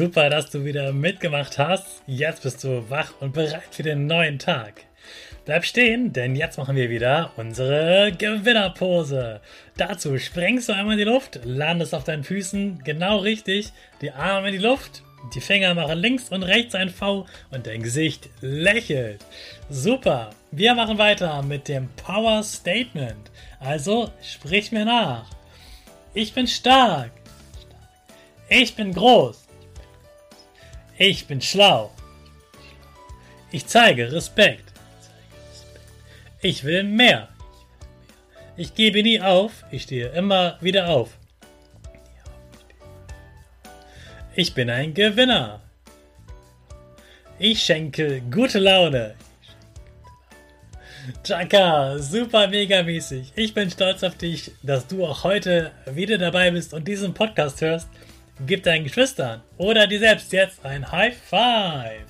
Super, dass du wieder mitgemacht hast. Jetzt bist du wach und bereit für den neuen Tag. Bleib stehen, denn jetzt machen wir wieder unsere Gewinnerpose. Dazu sprengst du einmal in die Luft, landest auf deinen Füßen genau richtig, die Arme in die Luft, die Finger machen links und rechts ein V und dein Gesicht lächelt. Super. Wir machen weiter mit dem Power Statement. Also sprich mir nach. Ich bin stark. Ich bin groß. Ich bin schlau. Ich zeige Respekt. Ich will mehr. Ich gebe nie auf, ich stehe immer wieder auf. Ich bin ein Gewinner. Ich schenke gute Laune. Chaka, super mega mäßig. Ich bin stolz auf dich, dass du auch heute wieder dabei bist und diesen Podcast hörst. Gib deinen Geschwistern oder dir selbst jetzt ein High Five.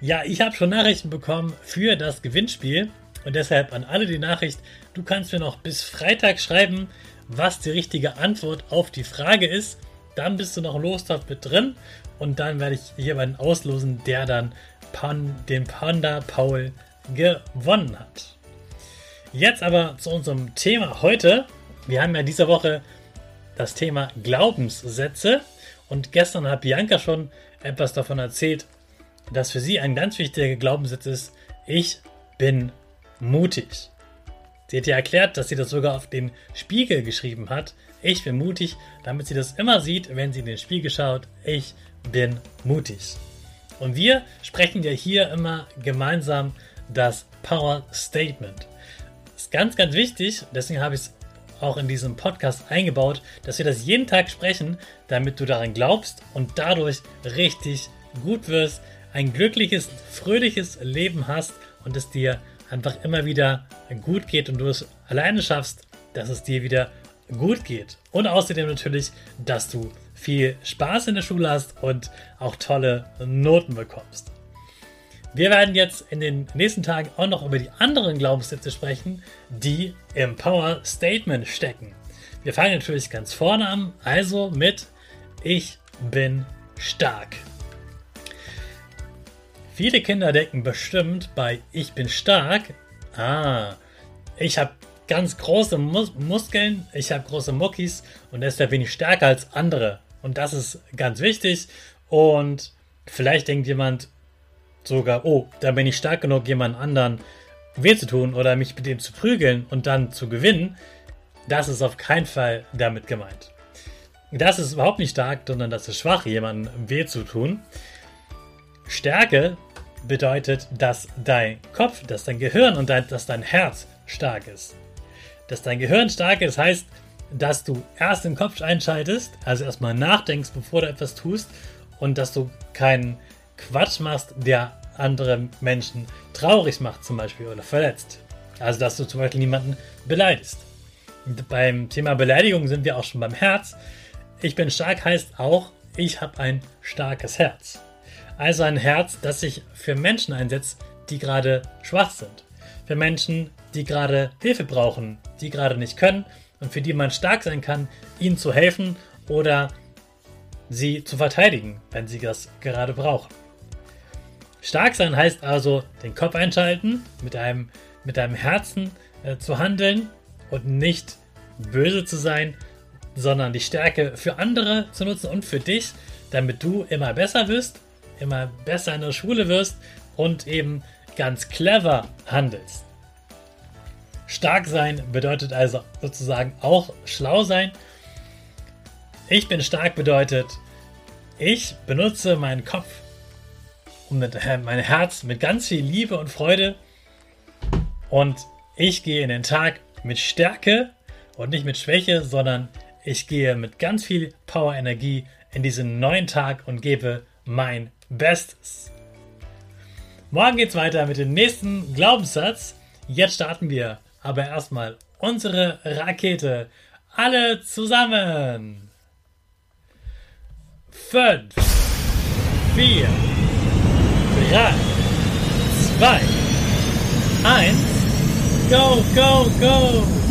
Ja, ich habe schon Nachrichten bekommen für das Gewinnspiel und deshalb an alle die Nachricht, du kannst mir noch bis Freitag schreiben, was die richtige Antwort auf die Frage ist. Dann bist du noch loshaft mit drin und dann werde ich jemanden auslosen, der dann Pan, den Panda Paul gewonnen hat. Jetzt aber zu unserem Thema heute. Wir haben ja diese Woche das Thema Glaubenssätze. Und gestern hat Bianca schon etwas davon erzählt, dass für sie ein ganz wichtiger Glaubenssatz ist, ich bin mutig. Sie hat ja erklärt, dass sie das sogar auf den Spiegel geschrieben hat. Ich bin mutig, damit sie das immer sieht, wenn sie in den Spiegel schaut. Ich bin mutig. Und wir sprechen ja hier immer gemeinsam das Power Statement. Das ist ganz, ganz wichtig, deswegen habe ich es auch in diesem Podcast eingebaut, dass wir das jeden Tag sprechen, damit du daran glaubst und dadurch richtig gut wirst, ein glückliches, fröhliches Leben hast und es dir einfach immer wieder gut geht und du es alleine schaffst, dass es dir wieder gut geht. Und außerdem natürlich, dass du viel Spaß in der Schule hast und auch tolle Noten bekommst. Wir werden jetzt in den nächsten Tagen auch noch über die anderen Glaubenssätze sprechen, die im Power Statement stecken. Wir fangen natürlich ganz vorne an, also mit Ich bin stark. Viele Kinder denken bestimmt bei Ich bin stark, ah, ich habe ganz große Mus Muskeln, ich habe große Muckis und deshalb bin ich stärker als andere. Und das ist ganz wichtig. Und vielleicht denkt jemand, sogar, oh, da bin ich stark genug, jemand anderen weh zu tun oder mich mit dem zu prügeln und dann zu gewinnen, das ist auf keinen Fall damit gemeint. Das ist überhaupt nicht stark, sondern das ist schwach, jemandem weh zu tun. Stärke bedeutet, dass dein Kopf, dass dein Gehirn und dein, dass dein Herz stark ist. Dass dein Gehirn stark ist, heißt, dass du erst den Kopf einschaltest, also erstmal nachdenkst, bevor du etwas tust und dass du keinen Quatsch machst, der andere Menschen traurig macht zum Beispiel oder verletzt. Also dass du zum Beispiel niemanden beleidigst. Und beim Thema Beleidigung sind wir auch schon beim Herz. Ich bin stark heißt auch, ich habe ein starkes Herz. Also ein Herz, das sich für Menschen einsetzt, die gerade schwach sind. Für Menschen, die gerade Hilfe brauchen, die gerade nicht können und für die man stark sein kann, ihnen zu helfen oder sie zu verteidigen, wenn sie das gerade brauchen. Stark sein heißt also, den Kopf einschalten, mit einem, mit einem Herzen äh, zu handeln und nicht böse zu sein, sondern die Stärke für andere zu nutzen und für dich, damit du immer besser wirst, immer besser in der Schule wirst und eben ganz clever handelst. Stark sein bedeutet also sozusagen auch schlau sein. Ich bin stark bedeutet, ich benutze meinen Kopf und mit, äh, mein Herz mit ganz viel Liebe und Freude und ich gehe in den Tag mit Stärke und nicht mit Schwäche, sondern ich gehe mit ganz viel Power Energie in diesen neuen Tag und gebe mein Bestes. Morgen geht's weiter mit dem nächsten Glaubenssatz. Jetzt starten wir aber erstmal unsere Rakete. Alle zusammen. 5, 4, drei, zwei, eins, go, go, go!